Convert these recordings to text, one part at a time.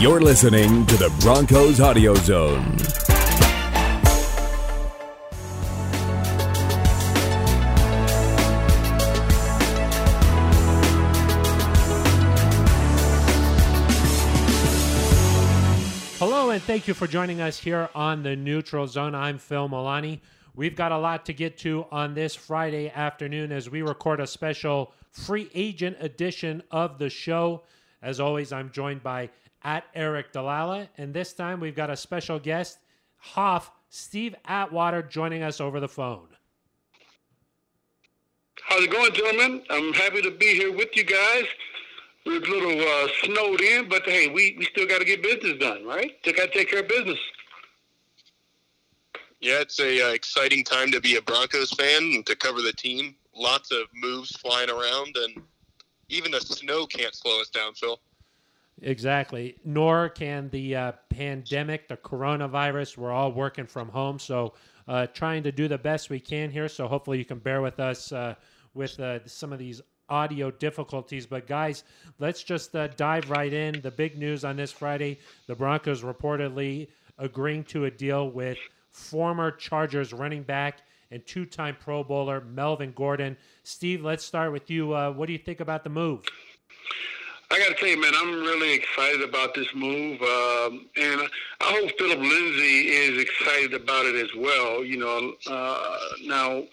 You're listening to the Broncos Audio Zone. Hello, and thank you for joining us here on the Neutral Zone. I'm Phil Milani. We've got a lot to get to on this Friday afternoon as we record a special free agent edition of the show. As always, I'm joined by at Aric DiLalla, and this time we've got a special guest, Hoff Steve Atwater, joining us over the phone. How's it going, gentlemen? I'm happy to be here with you guys. We're a little uh, snowed in, but hey, we, we still got to get business done, right? Still got to take care of business. Yeah, it's a uh, exciting time to be a Broncos fan and to cover the team. Lots of moves flying around, and even the snow can't slow us down, Phil. Exactly. Nor can the uh, pandemic, the coronavirus. We're all working from home, so uh, trying to do the best we can here. So hopefully you can bear with us uh, with uh, some of these audio difficulties. But guys, let's just uh, dive right in. The big news on this Friday: the Broncos reportedly agreeing to a deal with former Chargers running back and two-time Pro Bowler Melvin Gordon. Steve, let's start with you. Uh, what do you think about the move? I got to tell you, man, I'm really excited about this move, um, and I hope Philip Lindsay is excited about it as well. You know, uh, now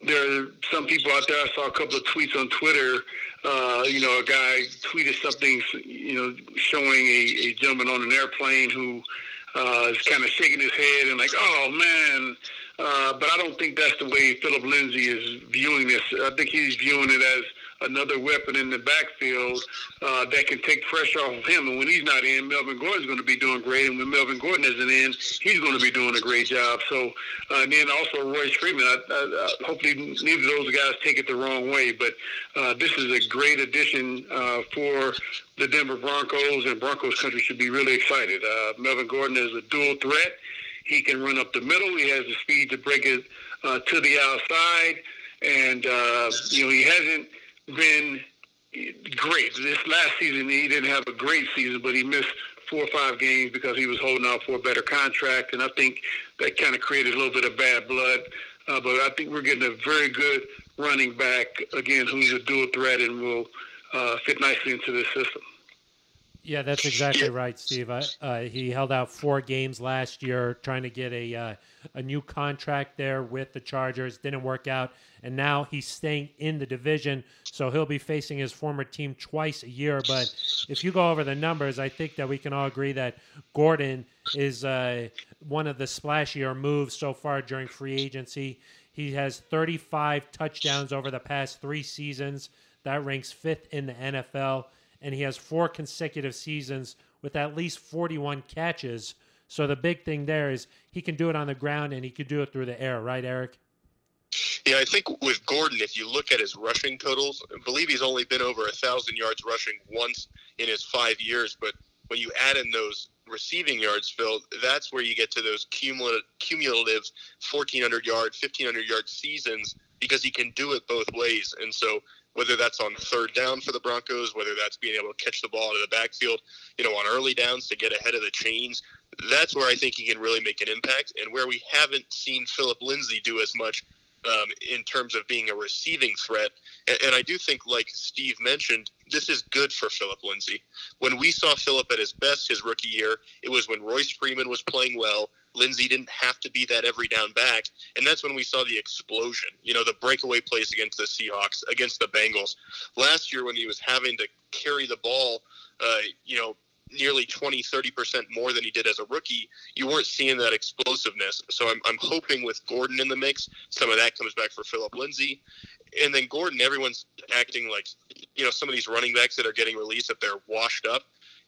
there are some people out there. I saw a couple of tweets on Twitter. Uh, you know, a guy tweeted something, you know, showing a, a gentleman on an airplane who uh, is kind of shaking his head and like, oh man. Uh, but I don't think that's the way Philip Lindsay is viewing this. I think he's viewing it as another weapon in the backfield uh, that can take pressure off of him. And when he's not in, Melvin Gordon's going to be doing great. And when Melvin Gordon isn't in, he's going to be doing a great job. So, uh, and then also Royce Freeman. I, I, I, hopefully, neither of those guys take it the wrong way. But uh, this is a great addition uh, for the Denver Broncos, and Broncos country should be really excited. Uh, Melvin Gordon is a dual threat. He can run up the middle. He has the speed to break it uh, to the outside. And, you know, he hasn't – been great. This last season, he didn't have a great season, but he missed four or five games because he was holding out for a better contract, and I think that kind of created a little bit of bad blood. Uh, but I think we're getting a very good running back again, who's a dual threat and will uh, fit nicely into this system. Yeah, that's exactly right, Steve. Uh, he held out four games last year, trying to get a uh, a new contract there with the Chargers. Didn't work out, and now he's staying in the division, so he'll be facing his former team twice a year. But if you go over the numbers, I think that we can all agree that Gordon is uh, one of the splashier moves so far during free agency. He has 35 touchdowns over the past three seasons. That ranks fifth in the NFL and he has four consecutive seasons with at least 41 catches. So the big thing there is he can do it on the ground and he can do it through the air, right, Aric? Yeah, I think with Gordon, if you look at his rushing totals, I believe he's only been over a thousand yards rushing once in his five years. But when you add in those receiving yards, Phil, that's where you get to those cumulative, cumulative 1,400 yard, 1,500 yard seasons because he can do it both ways. And so whether that's on third down for the Broncos, whether that's being able to catch the ball out of the backfield, you know, on early downs to get ahead of the chains. That's where I think he can really make an impact, and where we haven't seen Philip Lindsay do as much um, in terms of being a receiving threat. And, and, I do think, like Steve mentioned, this is good for Philip Lindsay. When we saw Philip at his best his rookie year, it was when Royce Freeman was playing well. Lindsay didn't have to be that every down back. And that's when we saw the explosion, you know, the breakaway plays against the Seahawks, against the Bengals. Last year, when he was having to carry the ball, uh, you know, nearly 20, 30% more than he did as a rookie, you weren't seeing that explosiveness. So I'm, I'm hoping with Gordon in the mix, some of that comes back for Philip Lindsay. And then Gordon, everyone's acting like, you know, some of these running backs that are getting released, that they're washed up.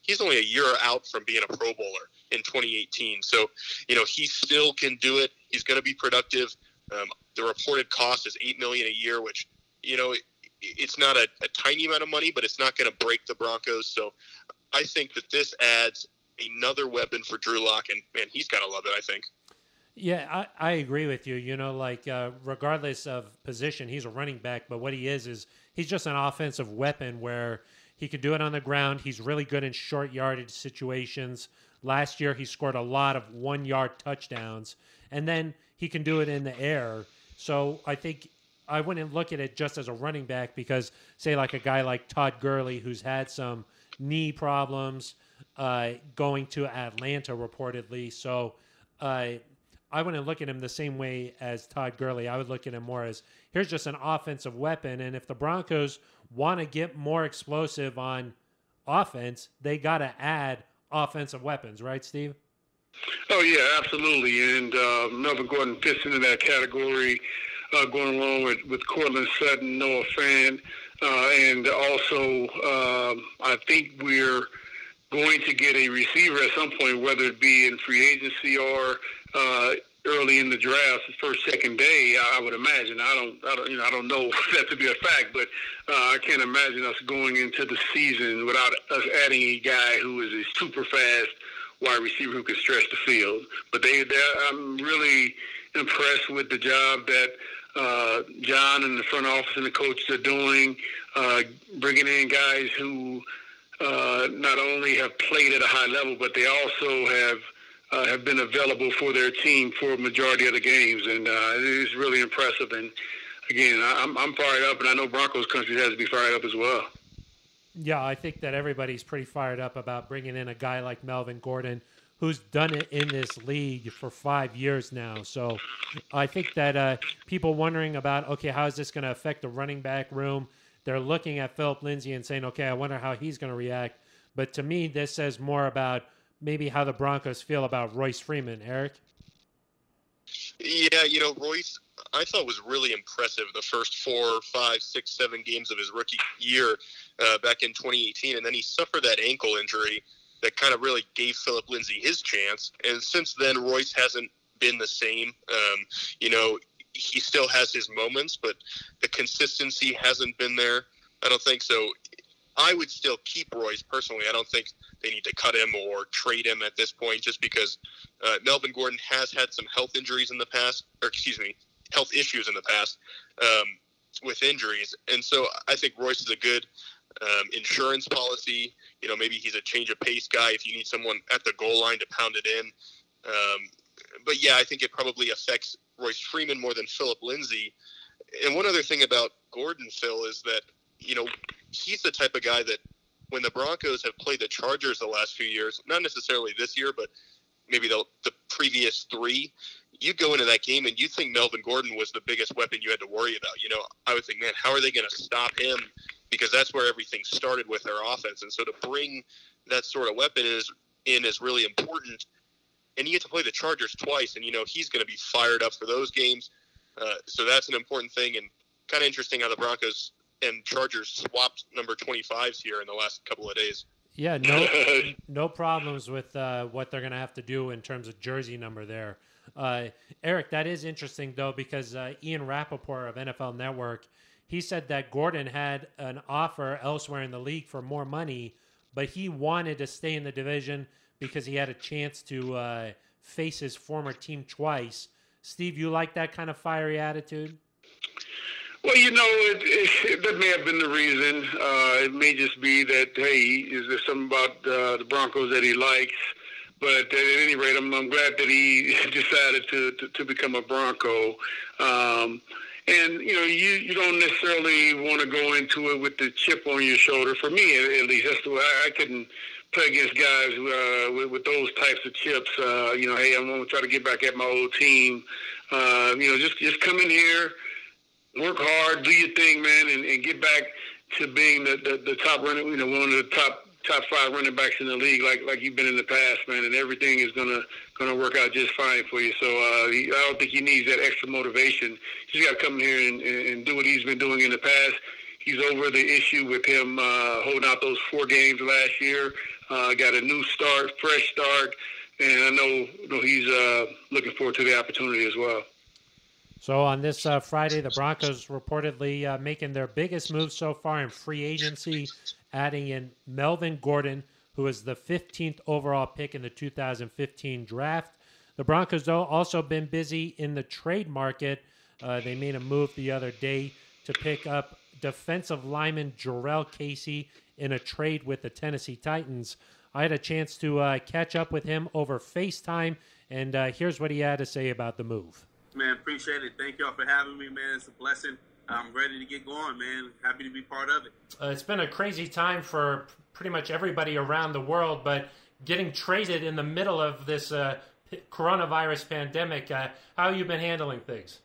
He's only a year out from being a Pro Bowler in 2018. So, you know, he still can do it. He's going to be productive. Um, the reported cost is 8 million a year, which, you know, it's not a, a, tiny amount of money, but it's not going to break the Broncos. So I think that this adds another weapon for Drew Lock, and man, he's got to love it. I think. Yeah, I, I agree with you. You know, like uh, regardless of position, he's a running back, but what he is is he's just an offensive weapon where he can do it on the ground. He's really good in short yardage situations. Last year, he scored a lot of one yard touchdowns, and then he can do it in the air. So I think I wouldn't look at it just as a running back because, say, like a guy like Todd Gurley, who's had some knee problems uh, going to Atlanta reportedly. So uh, I wouldn't look at him the same way as Todd Gurley. I would look at him more as here's just an offensive weapon. And if the Broncos want to get more explosive on offense, they got to add offensive weapons, right, Steve? Oh yeah, absolutely. And uh, Melvin Gordon fits into that category, uh, going along with with Courtland Sutton, Noah Fant, uh, and also um, I think we're going to get a receiver at some point, whether it be in free agency or uh, early in the draft, the first second day. I would imagine. I don't. I don't. You know. I don't know that to be a fact, but uh, I can't imagine us going into the season without us adding a guy who is a super fast wide receiver who can stretch the field. But they, I'm really impressed with the job that uh, John and the front office and the coaches are doing, uh, bringing in guys who uh, not only have played at a high level, but they also have uh, have been available for their team for a majority of the games, and uh, it is really impressive. And again, I'm, I'm fired up, and I know Broncos country has to be fired up as well. Yeah, I think that everybody's pretty fired up about bringing in a guy like Melvin Gordon, who's done it in this league for five years now. So I think that uh, people wondering about, okay, how is this going to affect the running back room? They're looking at Philip Lindsay and saying, okay, I wonder how he's going to react. But to me, this says more about maybe how the Broncos feel about Royce Freeman, Aric. Yeah, you know, Royce, I thought was really impressive the first four, five, six, seven games of his rookie year uh, back in 2018, and then he suffered that ankle injury that kind of really gave Philip Lindsay his chance. And since then, Royce hasn't been the same. Um, you know, he still has his moments, but the consistency hasn't been there. I don't think so. I would still keep Royce personally. I don't think they need to cut him or trade him at this point, just because uh, Melvin Gordon has had some health injuries in the past, or excuse me, health issues in the past um, with injuries, and so I think Royce is a good um, insurance policy. You know, maybe he's a change of pace guy if you need someone at the goal line to pound it in. Um, but yeah, I think it probably affects Royce Freeman more than Philip Lindsay. And one other thing about Gordon, Phil, is that you know he's the type of guy that when the Broncos have played the Chargers the last few years, not necessarily this year, but maybe the, the previous three, you go into that game and you think Melvin Gordon was the biggest weapon you had to worry about. You know, I would think, man, how are they going to stop him? Because that's where everything started with their offense. And so to bring that sort of weapon is in is really important. And you get to play the Chargers twice, and you know he's going to be fired up for those games. Uh, so that's an important thing, and kind of interesting how the Broncos and Chargers swapped number 25s here in the last couple of days. Yeah, no, no problems with uh, what they're going to have to do in terms of jersey number there. Uh, Aric, that is interesting though because uh, Ian Rapoport of NFL Network, he said that Gordon had an offer elsewhere in the league for more money, but he wanted to stay in the division because he had a chance to uh, face his former team twice. Steve, you like that kind of fiery attitude? Well, you know, it, it, that may have been the reason. Uh, it may just be that, hey, is there something about uh, the Broncos that he likes? But at any rate, I'm, I'm glad that he decided to, to, to become a Bronco. Um, and, you know, you, you don't necessarily want to go into it with the chip on your shoulder. For me, at, least, that's the way I, I couldn't play against guys uh, with, with those types of chips. Uh, you know, hey, I'm going to try to get back at my old team. Uh, you know, just just come in here – work hard, do your thing, man, and, and get back to being the, the, the top running, you know, one of the top top five running backs in the league, like like you've been in the past, man. And everything is gonna gonna work out just fine for you. So uh, I don't think he needs that extra motivation. He's got to come here and, and do what he's been doing in the past. He's over the issue with him uh, holding out those four games last year. Uh, got a new start, fresh start, and I know, you know he's uh, looking forward to the opportunity as well. So on this uh, Friday, the Broncos reportedly uh, making their biggest move so far in free agency, adding in Melvin Gordon, who is the 15th overall pick in the 2015 draft. The Broncos, though, also been busy in the trade market. Uh, they made a move the other day to pick up defensive lineman Jurrell Casey, in a trade with the Tennessee Titans. I had a chance to uh, catch up with him over FaceTime, and uh, here's what he had to say about the move. Man, appreciate it. Thank y'all for having me, man. It's a blessing. I'm ready to get going, man. Happy to be part of it. Uh, it's been a crazy time for pretty much everybody around the world, but getting traded in the middle of this uh, coronavirus pandemic, uh, how have you been handling things?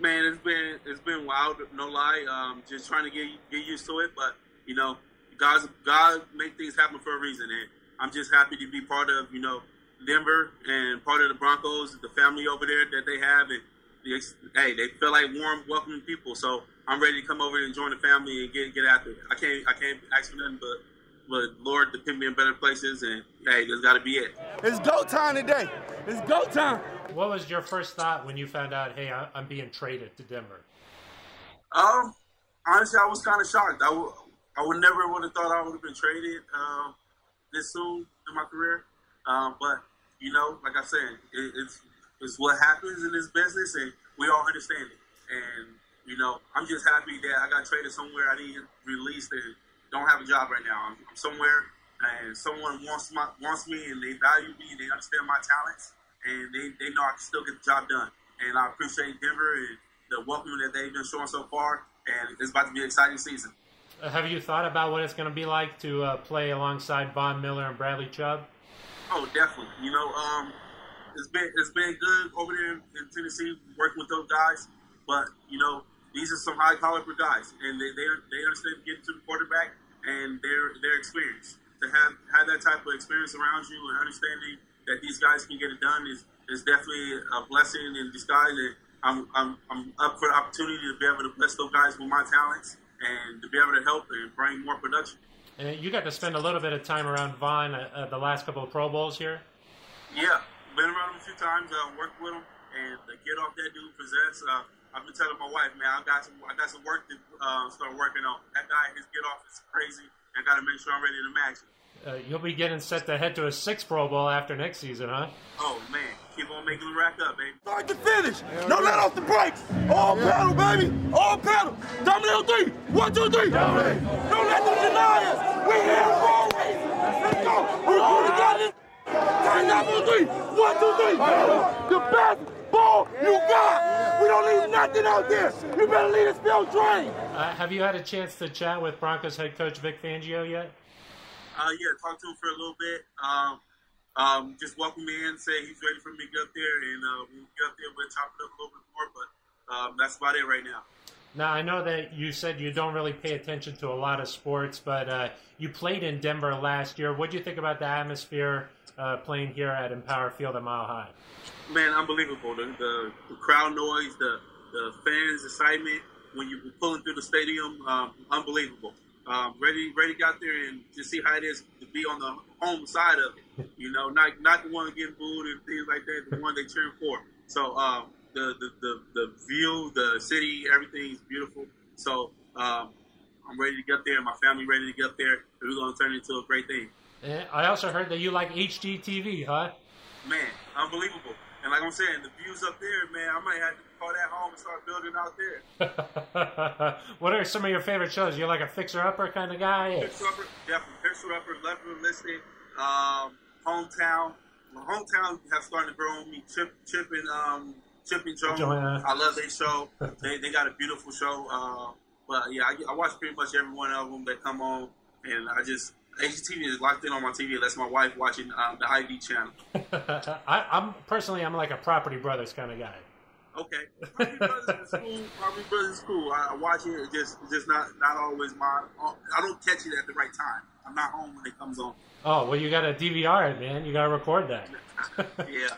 Man, it's been it's been wild, no lie. Um, just trying to get get used to it, but you know, God's God make things happen for a reason, and I'm just happy to be part of you know Denver and part of the Broncos, the family over there that they have, and hey, they feel like warm, welcoming people. So I'm ready to come over and join the family and get get after it. I can't I can't ask for nothing but but Lord to put me in better places, and hey, that's got to be it. It's go time today. It's go time. What was your first thought when you found out, hey, I'm being traded to Denver? Um, honestly, I was kind of shocked. I would I would never would have thought I would have been traded um, this soon in my career. Um, but you know, like I said, it, it's it's what happens in this business, and we all understand it. And you know, I'm just happy that I got traded somewhere I didn't release and don't have a job right now. I'm, I'm somewhere and someone wants my wants me and they value me, and they understand my talents, and they, they know I can still get the job done. And I appreciate Denver and the welcome that they've been showing so far, and it's about to be an exciting season. Uh, have you thought about what it's going to be like to uh, play alongside Von Miller and Bradley Chubb? Oh, definitely. You know, um, it's been it's been good over there in Tennessee working with those guys, but you know these are some high caliber guys, and they they, they understand getting to the quarterback and their their experience. To have have that type of experience around you and understanding that these guys can get it done is is definitely a blessing in disguise. And I'm I'm I'm up for the opportunity to be able to bless those guys with my talents and to be able to help and bring more production. And you got to spend a little bit of time around Von uh, uh, the last couple of Pro Bowls here. Yeah, been around him a few times. Uh, worked with him, and the get off that dude possess. Uh, I've been telling my wife, man, I got some, I got some work to uh, start working on. That guy, his get off is crazy. I got to make sure I'm ready to match it. Uh, you'll be getting set to head to a sixth Pro Bowl after next season, huh? Oh man, keep on making the rack up, baby. Start to finish. No let off the brakes. All pedal, baby. All pedal. Domino three. One, two, three. Don't let them deny us. We here for a reason. Let's go. We really got it. Turn up on three. One, two, three. The best ball you got. We don't leave nothing out there. You better lead us field train. Uh, have you had a chance to chat with Broncos head coach Vic Fangio yet? Uh, yeah, talked to him for a little bit. Um, um, just welcome me in, say he's ready for me to get up there, and uh, we'll get up there, we'll chop it up a little bit more, but um, that's about it right now. Now, I know that you said you don't really pay attention to a lot of sports, but uh, you played in Denver last year. What do you think about the atmosphere uh, playing here at Empower Field at Mile High? Man, unbelievable. The, the, the crowd noise, the, the fans' excitement when you're pulling through the stadium, um, unbelievable um, ready ready to out there and just see how it is to be on the home side of it. You know, not not the one getting booed and things like that, the one they cheering for. So um, the, the, the the view, the city, everything is beautiful. So um, I'm ready to get there. My family ready to get there. We're going to turn it into a great thing. And I also heard that you like HGTV, huh? Man, unbelievable. And like I'm saying, the views up there, man, I might have to call that home and start building out there. what are some of your favorite shows? You're like a fixer-upper kind of guy? Fixer-upper, definitely. Fixer-upper, Love It or List It, um, Hometown. Well, Hometown have started to grow on me. Chip, Chip and um, Chip and Joe. Joanna. I love their show. they, they got a beautiful show. Uh, but yeah, I, I watch pretty much every one of them that come on, and I just HGTV is locked in on my TV. That's my wife watching um, the ID channel. I, am personally, I'm like a Property Brothers kind of guy. Okay, Property Brothers is cool. Property Brothers is cool. I, I watch it. just, just not, not always my. I don't catch it at the right time. I'm not home when it comes on. Oh well, you got to DVR it, man. You got to record that. yeah.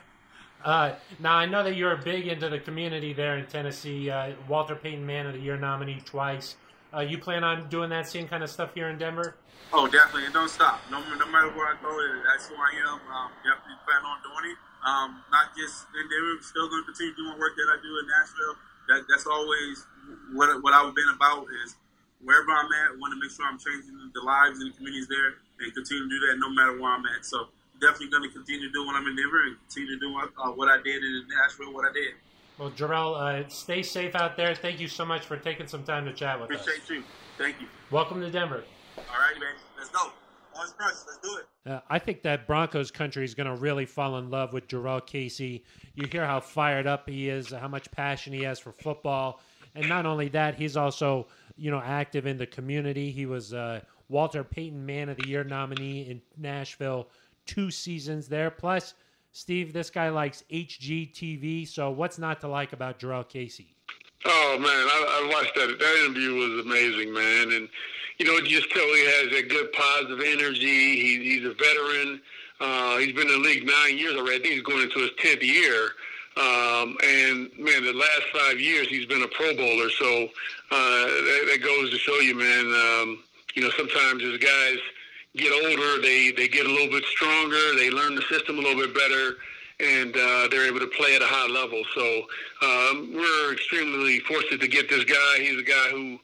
Uh, now I know that you're big into the community there in Tennessee. Uh, Walter Payton Man of the Year nominee twice. Uh, you plan on doing that same kind of stuff here in Denver? Oh, definitely. It don't stop. No, no matter where I go, that's who I am. Um, definitely plan on doing it. Um, not just in Denver, still going to continue doing work that I do in Nashville. That, that's always what, what I've been about is wherever I'm at, want to make sure I'm changing the lives and the communities there and continue to do that no matter where I'm at. So definitely going to continue to do when I'm in Denver and continue to do what, uh, what I did in Nashville, what I did. Well, Jurrell, uh, stay safe out there. Thank you so much for taking some time to chat with Appreciate us. Appreciate you. Thank you. Welcome to Denver. All right, man. Let's go. Orange Crush. Let's do it. Uh, I think that Broncos country is going to really fall in love with Jurrell Casey. You hear how fired up he is, how much passion he has for football, and not only that, he's also you know active in the community. He was uh, Walter Payton Man of the Year nominee in Nashville two seasons there. Plus, Steve, this guy likes HGTV. So what's not to like about Jurrell Casey? Oh man, I, I watched that. That interview was amazing, man. And you know, just tell he has a good positive energy. He, he's a veteran. Uh, he's been in the league nine years already. I think he's going into his tenth year. Um, and man, the last five years he's been a Pro Bowler. So uh, that, that goes to show you, man. Um, you know, sometimes as guys get older, they they get a little bit stronger. They learn the system a little bit better and uh, they're able to play at a high level. So um, we're extremely fortunate to get this guy. He's a guy who,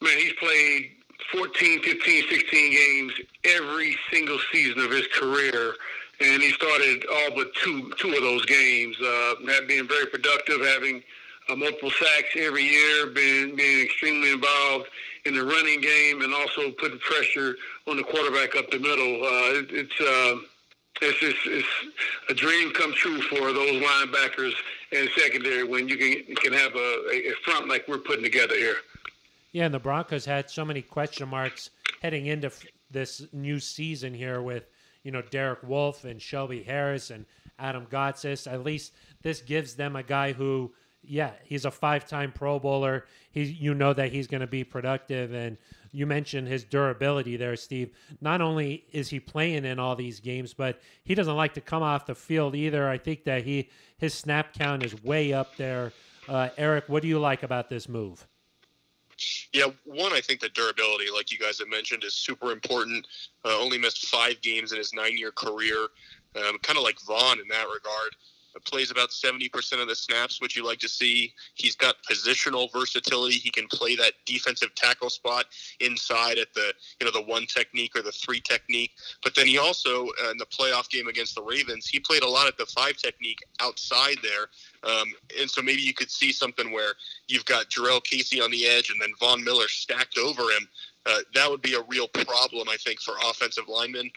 man, he's played 14, 15, 16 games every single season of his career. And he started all but two two of those games, uh, being very productive, having uh, multiple sacks every year, being, being extremely involved in the running game, and also putting pressure on the quarterback up the middle. Uh, it, it's uh, it's, it's, it's a dream come true for those linebackers and secondary when you can can have a, a front like we're putting together here. Yeah, and the Broncos had so many question marks heading into f- this new season here with you know Derek Wolfe and Shelby Harris and Adam Gotsis. At least this gives them a guy who, yeah, he's a five-time Pro Bowler. He, you know that he's going to be productive and you mentioned his durability there, Steve. Not only is he playing in all these games, but he doesn't like to come off the field either. I think that he his snap count is way up there. Uh, Aric, what do you like about this move? Yeah, one, I think the durability, like you guys have mentioned, is super important. Uh, only missed five games in his nine-year career, um, kind of like Von in that regard plays about 70% of the snaps, which you like to see. He's got positional versatility. He can play that defensive tackle spot inside at the, you know, the one technique or the three technique. But then he also, uh, in the playoff game against the Ravens, he played a lot at the five technique outside there. Um, and so maybe you could see something where you've got Jurrell Casey on the edge and then Von Miller stacked over him. Uh, that would be a real problem, I think, for offensive linemen.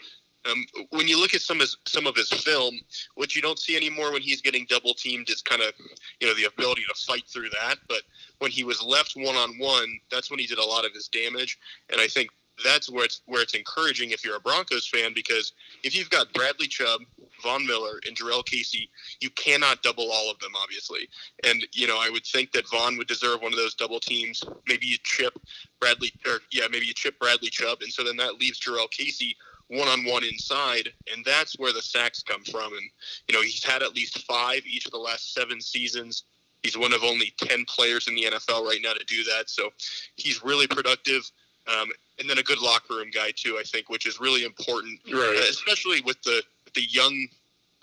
Um, when you look at some of his, some of his film, what you don't see anymore when he's getting double teamed is kind of you know the ability to fight through that. But when he was left one on one, that's when he did a lot of his damage. And I think that's where it's where it's encouraging if you're a Broncos fan because if you've got Bradley Chubb, Von Miller, and Jurrell Casey, you cannot double all of them, obviously. And you know, I would think that Von would deserve one of those double teams. Maybe you chip Bradley, or yeah, maybe you chip Bradley Chubb, and so then that leaves Jurrell Casey one on one inside, and that's where the sacks come from. And you know, he's had at least five each of the last seven seasons. He's one of only ten players in the NFL right now to do that, so he's really productive. Um, and then a good locker room guy too, I think, which is really important, right. Uh, especially with the the young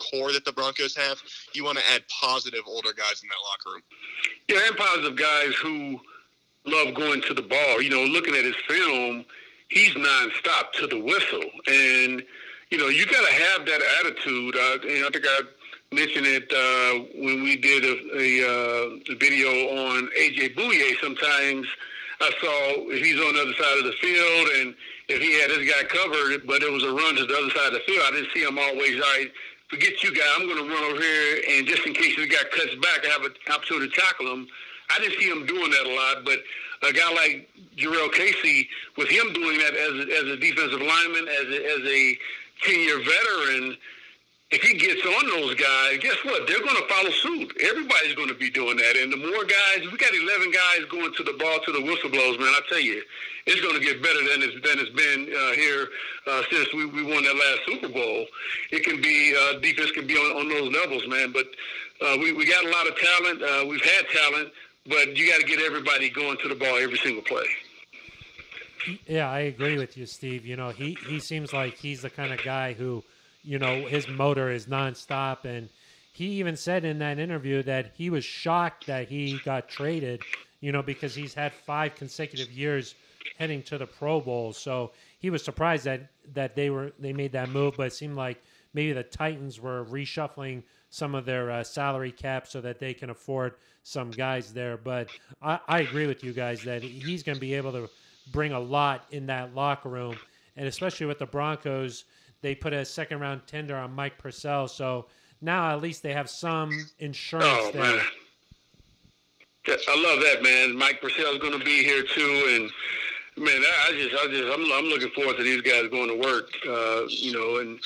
core that the Broncos have. You want to add positive older guys in that locker room. Yeah, and positive guys who love going to the ball. You know, looking at his film he's nonstop to the whistle, and you know you got to have that attitude. Uh, and I think I mentioned it uh, when we did a, a, uh, a video on AJ Bouye. Sometimes I saw if he's on the other side of the field, and if he had his guy covered, but it was a run to the other side of the field, I didn't see him always. All right, forget you guy. I'm going to run over here, and just in case this guy cuts back, I have an opportunity to tackle him. I didn't see him doing that a lot, but a guy like Jurrell Casey, with him doing that as a, as a defensive lineman, as a, as a 10-year veteran, if he gets on those guys, guess what? They're going to follow suit. Everybody's going to be doing that. And the more guys, we got 11 guys going to the ball to the whistle blows, man. I tell you, it's going to get better than it's, than it's been uh, here uh, since we, we won that last Super Bowl. It can be, uh, defense can be on, on those levels, man. But uh, we, we got a lot of talent. Uh, we've had talent but you got to get everybody going to the ball every single play. Yeah, I agree with you, Steve. You know, he he seems like he's the kind of guy who, you know, his motor is nonstop, and he even said in that interview that he was shocked that he got traded. You know, because he's had five consecutive years heading to the Pro Bowl, so he was surprised that that they were they made that move. But it seemed like maybe the Titans were reshuffling some of their uh, salary cap so that they can afford some guys there. But I, I agree with you guys that he's going to be able to bring a lot in that locker room, and especially with the Broncos, they put a second round tender on Mike Purcell, so now at least they have some insurance Oh there. man, I love that man. Mike Purcell's going to be here too, and man, I I just, I just, I'm, I'm looking forward to these guys going to work. Uh, you know, and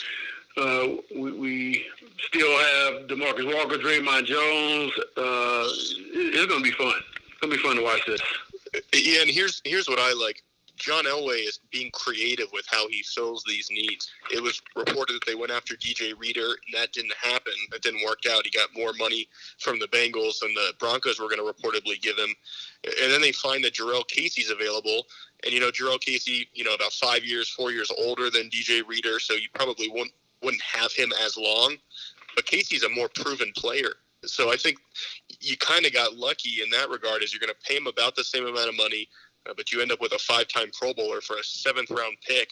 uh, we, we still have Demarcus Walker, Dre'Mont Jones. Uh, it's going to be fun. It's going to be fun to watch this. Yeah, and here's here's what I like. John Elway is being creative with how he fills these needs. It was reported that they went after DJ Reader, and that didn't happen. That didn't work out. He got more money from the Bengals than the Broncos were going to reportedly give him. And then they find that Jurrell Casey's available. And, you know, Jurrell Casey, you know, about five years, four years older than DJ Reader, so you probably wouldn't, wouldn't have him as long. But Casey's a more proven player. So I think you kind of got lucky in that regard is you're going to pay him about the same amount of money – uh, but you end up with a five-time Pro Bowler for a seventh-round pick.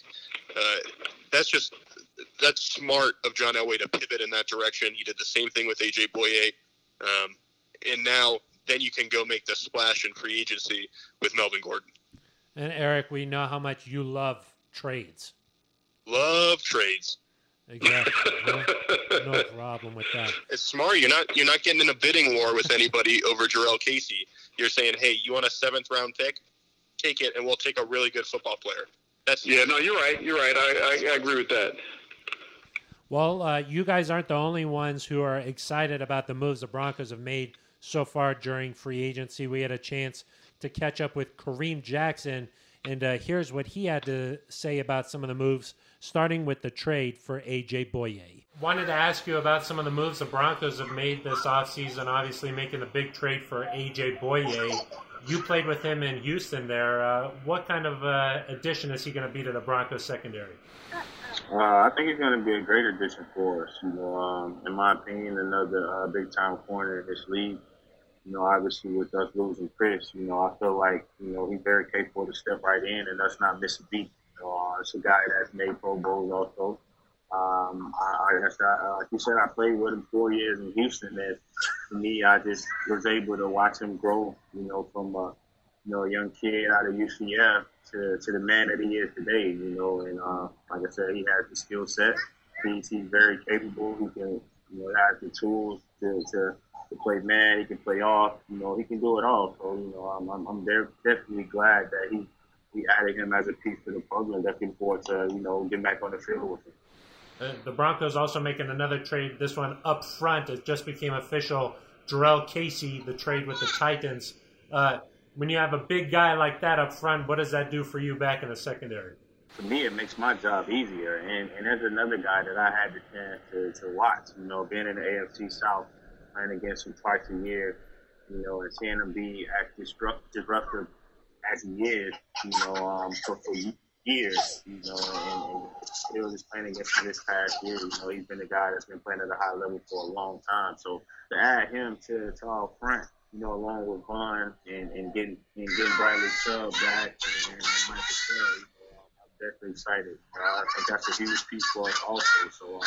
Uh, that's just that's smart of John Elway to pivot in that direction. He did the same thing with AJ Bouye, um, and now then you can go make the splash in free agency with Melvin Gordon. And Aric, we know how much you love trades. Love trades. Exactly. no, no problem with that. It's smart. You're not you're not getting in a bidding war with anybody over Jurrell Casey. You're saying, hey, you want a seventh-round pick? Take it, and we'll take a really good football player. That's Yeah, no, you're right. You're right. I, I, I agree with that. Well, uh, you guys aren't the only ones who are excited about the moves the Broncos have made so far during free agency. We had a chance to catch up with Kareem Jackson, and uh, here's what he had to say about some of the moves, starting with the trade for AJ Bouye. Wanted to ask you about some of the moves the Broncos have made this offseason, obviously making the big trade for AJ Bouye. You played with him in Houston there. Uh, what kind of uh, addition is he going to be to the Broncos secondary? Uh, I think he's going to be a great addition for us. You know, um, in my opinion, another uh, big time corner in this league. You know, obviously with us losing Chris, you know, I feel like you know he's very capable to step right in and us not miss a beat. You know, uh, it's a guy that's made Pro Bowls also. Um, I, I, I, like you said, I played with him four years in Houston, and for me, I just was able to watch him grow. You know, from a you know a young kid out of UCF to, to the man that he is today. You know, and uh, like I said, he has the skill set. He's, he's very capable. He can you know has the tools to, to to play man. He can play off. You know, he can do it all. So you know, I'm I'm, I'm definitely glad that he we added him as a piece to the program. Definitely forward to you know get back on the field with him. Uh, the Broncos also making another trade. This one up front. It just became official. Jurrell Casey, the trade with the Titans. Uh, when you have a big guy like that up front, what does that do for you back in the secondary? For me, it makes my job easier. And, and there's another guy that I had the chance to, to watch. You know, being in the AFC South, playing against him twice a year, you know, and seeing him be as disrupt, disruptive as he is, you know, um, for, for years, you know, and, and still just playing against him this past year. You know, he's been a guy that's been playing at a high level for a long time. So to add him to, to our front, you know, along with Von and, and getting and getting Bradley Chubb back and, Michael I'm definitely excited. Uh, I think that's a huge piece for us also. So uh,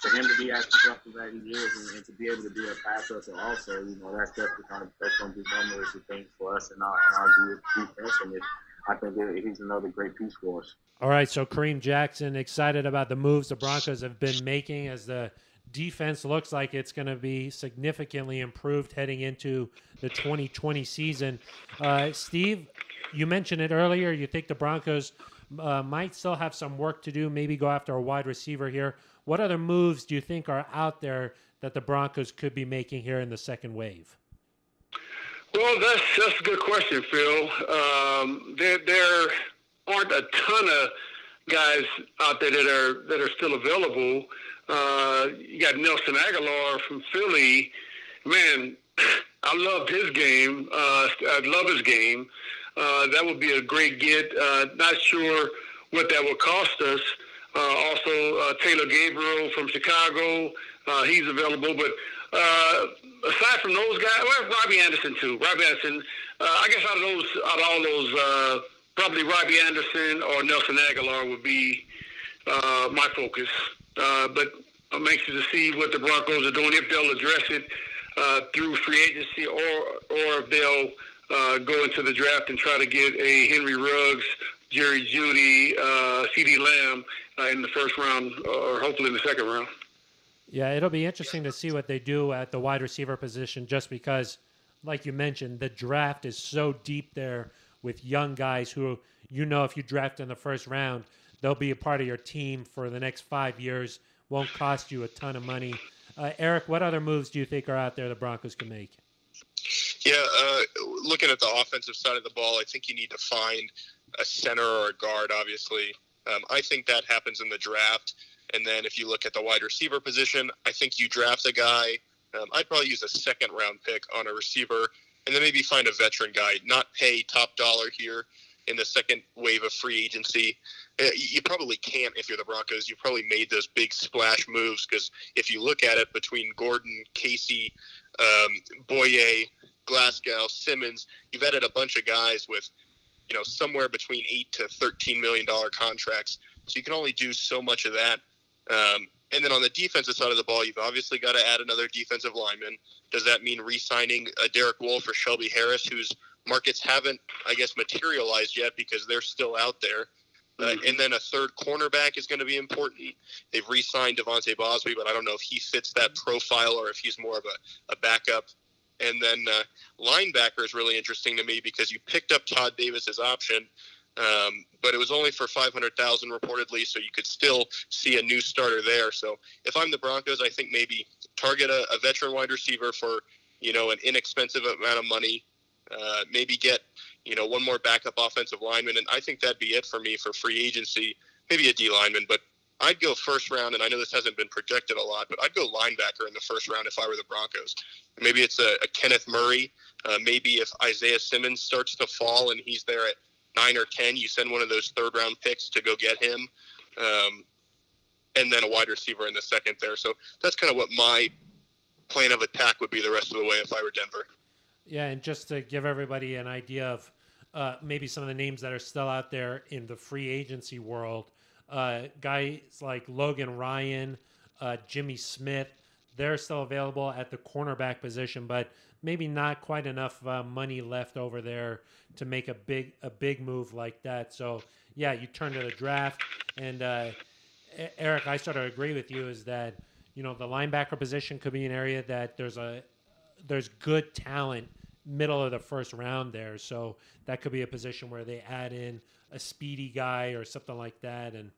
for him to be as disruptive as he is and, and to be able to be a pass rusher also, you know, that's definitely kind of that's going to be numerous of the things for us and our, and our defense. And it, I think it, he's another great piece for us. All right, so Kareem Jackson excited about the moves the Broncos have been making as the defense looks like it's going to be significantly improved heading into the 2020 season. Uh, Steve, you mentioned it earlier. You think the Broncos uh, might still have some work to do, maybe go after a wide receiver here. What other moves do you think are out there that the Broncos could be making here in the second wave? Well, that's that's a good question, Phil. Um, there there aren't a ton of guys out there that are that are still available. Uh, you got Nelson Agholor from Philly. Man, I loved his game. Uh, I love his game. Uh, that would be a great get. Uh, not sure what that will cost us. Uh, also, uh, Taylor Gabriel from Chicago. Uh, he's available, but aside from those guys, well, Robby Anderson too. Robby Anderson. I guess out of those, out of all those, probably Robby Anderson or Nelson Agholor would be my focus. But I'm anxious to see what the Broncos are doing if they'll address it through free agency or or if they'll uh, go into the draft and try to get a Henry Ruggs, Jerry Jeudy, uh, CeeDee Lamb uh, in the first round, or hopefully in the second round. Yeah, it'll be interesting to see what they do at the wide receiver position, just because, like you mentioned, the draft is so deep there with young guys who you know if you draft in the first round, they'll be a part of your team for the next five years. Won't cost you a ton of money. Uh, Aric, what other moves do you think are out there the Broncos can make? Yeah, uh, looking at the offensive side of the ball, I think you need to find a center or a guard, obviously. Um, I think that happens in the draft. And then if you look at the wide receiver position, I think you draft a guy. Um, I'd probably use a second round pick on a receiver and then maybe find a veteran guy, not pay top dollar here in the second wave of free agency. Uh, you probably can't if you're the Broncos. You probably made those big splash moves because if you look at it between Gordon, Casey, um, Glasgow, Simmons, you've added a bunch of guys with, you know, somewhere between eight to thirteen million dollar contracts. So you can only do so much of that. Um, and then on the defensive side of the ball, you've obviously got to add another defensive lineman. Does that mean re-signing a Derek Wolfe or Shelby Harris, whose markets haven't, I guess, materialized yet because they're still out there? Uh, and then a third cornerback is going to be important. They've re-signed De'Vante Bausby, but I don't know if he fits that profile or if he's more of a, a backup. And then uh, linebacker is really interesting to me because you picked up Todd Davis's option, um, but it was only for 500,000 reportedly, so you could still see a new starter there. So if I'm the Broncos, I think maybe target a, a veteran wide receiver for you know an inexpensive amount of money. Uh, maybe get you know one more backup offensive lineman, and I think that'd be it for me for free agency. Maybe a D lineman, but I'd go first round, and I know this hasn't been projected a lot, but I'd go linebacker in the first round if I were the Broncos. Maybe it's a, a Kenneth Murray. Uh, maybe if Isaiah Simmons starts to fall and he's there at nine or ten, you send one of those third round picks to go get him, um, and then a wide receiver in the second there. So that's kind of what my plan of attack would be the rest of the way if I were Denver. Yeah, and just to give everybody an idea of uh, maybe some of the names that are still out there in the free agency world, uh, guys like Logan Ryan, uh, Jimmy Smith, they're still available at the cornerback position, but maybe not quite enough uh, money left over there to make a big a big move like that. So yeah, you turn to the draft, and uh, Aric, I sort of agree with you. Is that you know the linebacker position could be an area that there's a there's good talent middle of the first round there, so that could be a position where they add in a speedy guy or something like that. And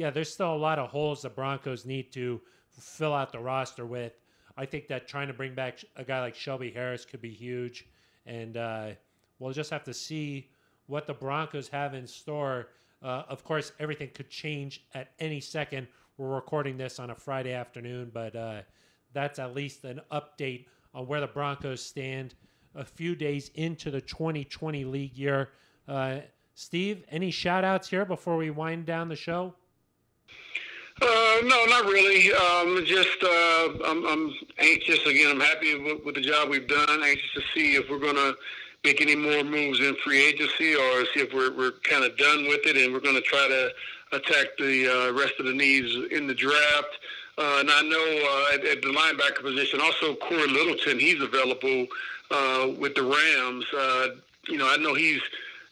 yeah, there's still a lot of holes the Broncos need to fill out the roster with. I think that trying to bring back a guy like Shelby Harris could be huge, and uh, we'll just have to see what the Broncos have in store. Uh, of course, everything could change at any second. We're recording this on a Friday afternoon, but uh, that's at least an update on where the Broncos stand a few days into the 2020 league year. Uh, Steve, any shout outs here before we wind down the show? Uh, no, not really. Um, just uh, I'm, I'm, anxious. Again, I'm happy with, with, the job we've done. Anxious to see if we're going to make any more moves in free agency or see if we're, we're kind of done with it and we're going to try to attack the uh, rest of the needs in the draft. Uh, and I know uh, at, at, the linebacker position, also Cory Littleton, he's available uh, with the Rams. you know, I know he's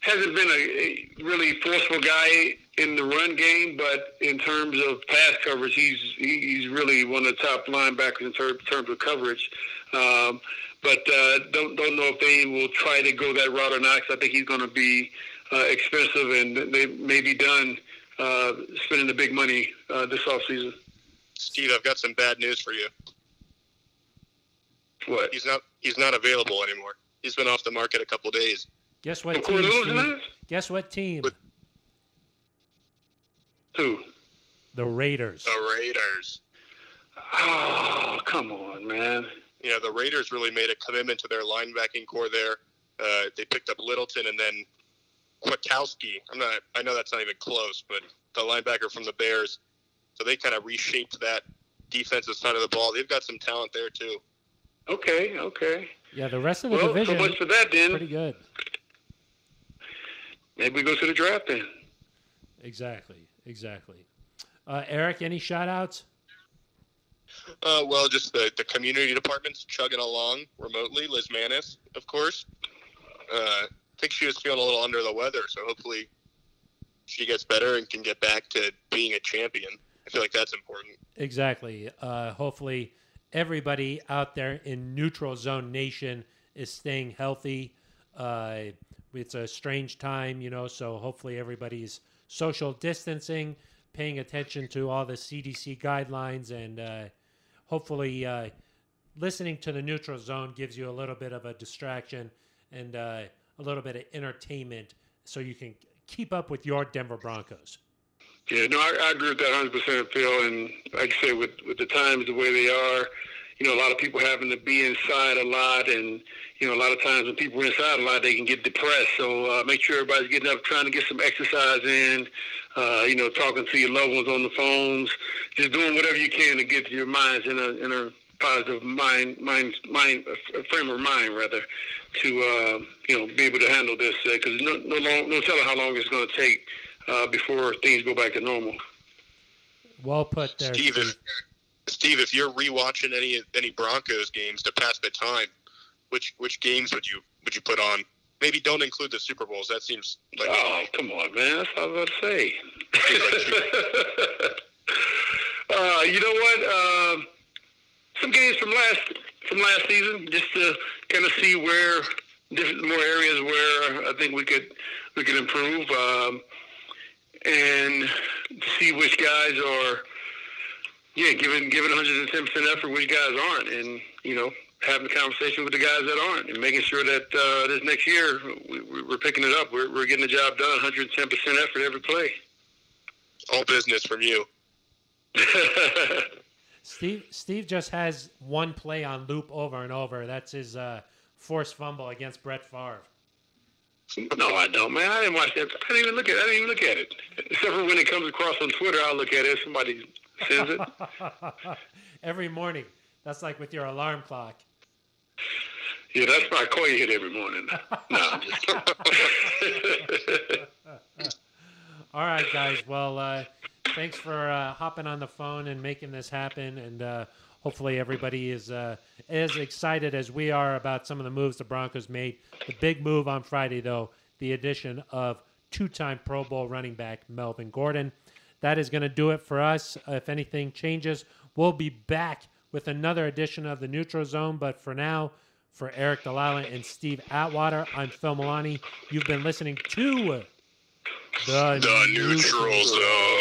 hasn't been a, a really forceful guy in the run game, but in terms of pass coverage, he's he's really one of the top linebackers in ter- terms of coverage. Um, but uh, don't don't know if they will try to go that route or not. Cause I think he's going to be uh, expensive, and they may be done uh, spending the big money uh, this offseason. Steve, I've got some bad news for you. What? He's not he's not available anymore. He's been off the market a couple days. Guess what team? Guess what team? But, who? The Raiders. The Raiders. Oh, come on, man. Yeah, the Raiders really made a commitment to their linebacking core there. Uh, they picked up Littleton and then Kwiatkoski. I'm not. I know that's not even close, but the linebacker from the Bears. So they kind of reshaped that defensive side of the ball. They've got some talent there too. Okay. Okay. Yeah, the rest of the well, division. So much for that, then. Pretty good. Maybe we go to the draft then. Exactly. Exactly. Uh, Aric, any shout outs? Uh, well, just the, the community departments chugging along remotely. Liz Manis, of course. Uh, I think she was feeling a little under the weather, so hopefully she gets better and can get back to being a champion. I feel like that's important. Exactly. Uh, hopefully, everybody out there in neutral zone nation is staying healthy. Uh, it's a strange time, you know, so hopefully everybody's social distancing, paying attention to all the CDC guidelines, and uh, hopefully uh, listening to the neutral zone gives you a little bit of a distraction and uh, a little bit of entertainment so you can keep up with your Denver Broncos. Yeah, no, I, I agree with that 100%, Phil. And like I say, with, with the times the way they are, you know, a lot of people having to be inside a lot, and you know, a lot of times when people are inside a lot, they can get depressed. So uh, make sure everybody's getting up, trying to get some exercise in. Uh, you know, talking to your loved ones on the phones, just doing whatever you can to get your minds in a in a positive mind mind mind frame of mind rather to uh, you know be able to handle this because uh, no no long, no telling how long it's going to take uh, before things go back to normal. Well put there, Steve. Steve. Steve, if you're rewatching any any Broncos games to pass the time, which which games would you would you put on? Maybe don't include the Super Bowls. That seems like oh come on, man. That's what I was about to say. uh, you know what? Uh, some games from last from last season, just to kind of see where different more areas where I think we could we could improve, um, and see which guys are yeah, giving giving 110 percent effort, which guys aren't, and you know, having a conversation with the guys that aren't, and making sure that uh, this next year we, we're picking it up. We're, we're getting the job done, 110 percent effort every play. All business from you. Steve Steve just has one play on loop over and over. That's his uh, forced fumble against Brett Favre. No, I don't, man. I didn't watch that. I didn't even look at. it. I didn't even look at it. Except for when it comes across on Twitter, I'll look at it. Somebody sends it. every morning. That's like with your alarm clock. Yeah, that's my call you hit every morning. No, I'm just. All right, guys. Well, uh, thanks for uh, hopping on the phone and making this happen. And uh, hopefully, everybody is uh, as excited as we are about some of the moves the Broncos made. The big move on Friday, though, the addition of two-time Pro Bowl running back Melvin Gordon. That is going to do it for us. If anything changes, we'll be back with another edition of the Neutral Zone. But for now, for Aric DiLalla and Steve Atwater, I'm Phil Milani. You've been listening to the, the Neutral Zone.